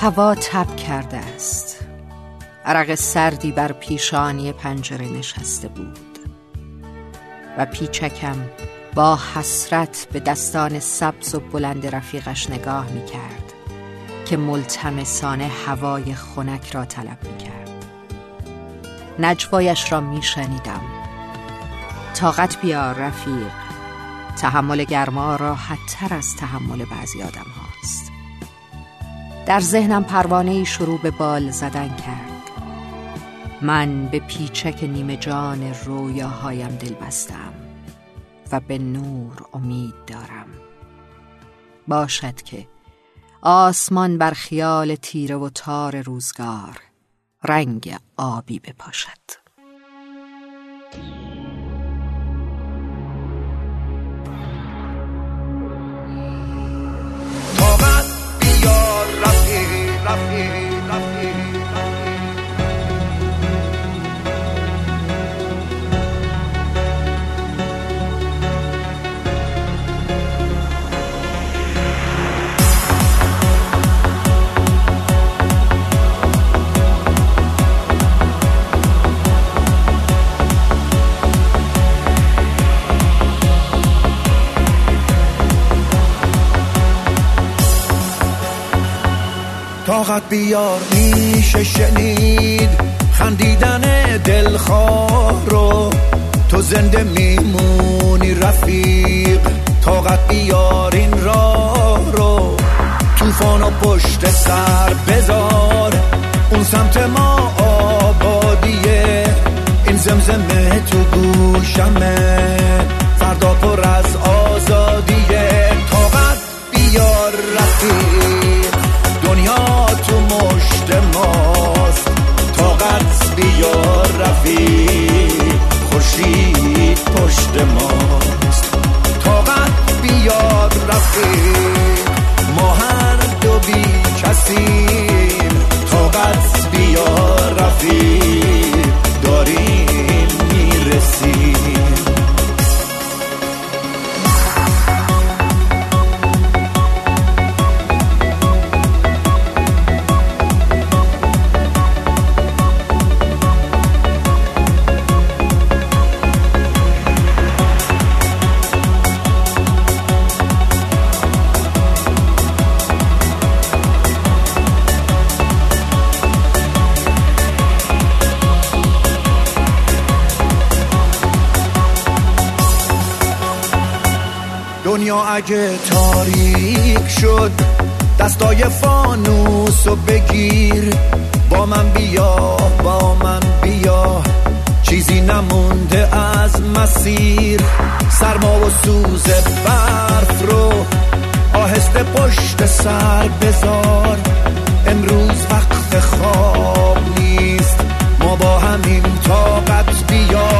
هوا تب کرده است. عرق سردی بر پیشانی پنجره نشسته بود. و پیچکم با حسرت به دستان سبز و بلند رفیقش نگاه می کرد که ملتمسانه هوای خنک را طلب می کرد نجوایش را می شنیدم طاقت بیار رفیق. تحمل گرما راحت تر از تحمل بعضی آدم هاست در ذهنم پروانه شروع به بال زدن کرد. من به پیچک نیمه جان رویاهایم دل بستم و به نور امید دارم. باشد که آسمان بر خیال تیره و تار روزگار رنگ آبی بپاشد. طاقت بیار میشه شنید. خندیدن دلخواه رو تو زنده میمونی رفیق. طاقت بیار این راه رو. توفان و پشت سر بذار. اون سمت ما آبادیه. این زمزمه تو گوشمه. فردا پر از آزادیه. تو مشت ماست. طاقت بیار رفیق خورشید پشت ماست. طاقت بیار رفیق دنیا اگه تاریک شد دستای فانوس و بگیر. با من بیا با من بیا. چیزی نمونده از مسیر. سرما و سوز برف رو آهسته پشت سر بذار. امروز وقت خواب نیست. ما با همین طاقت بیار.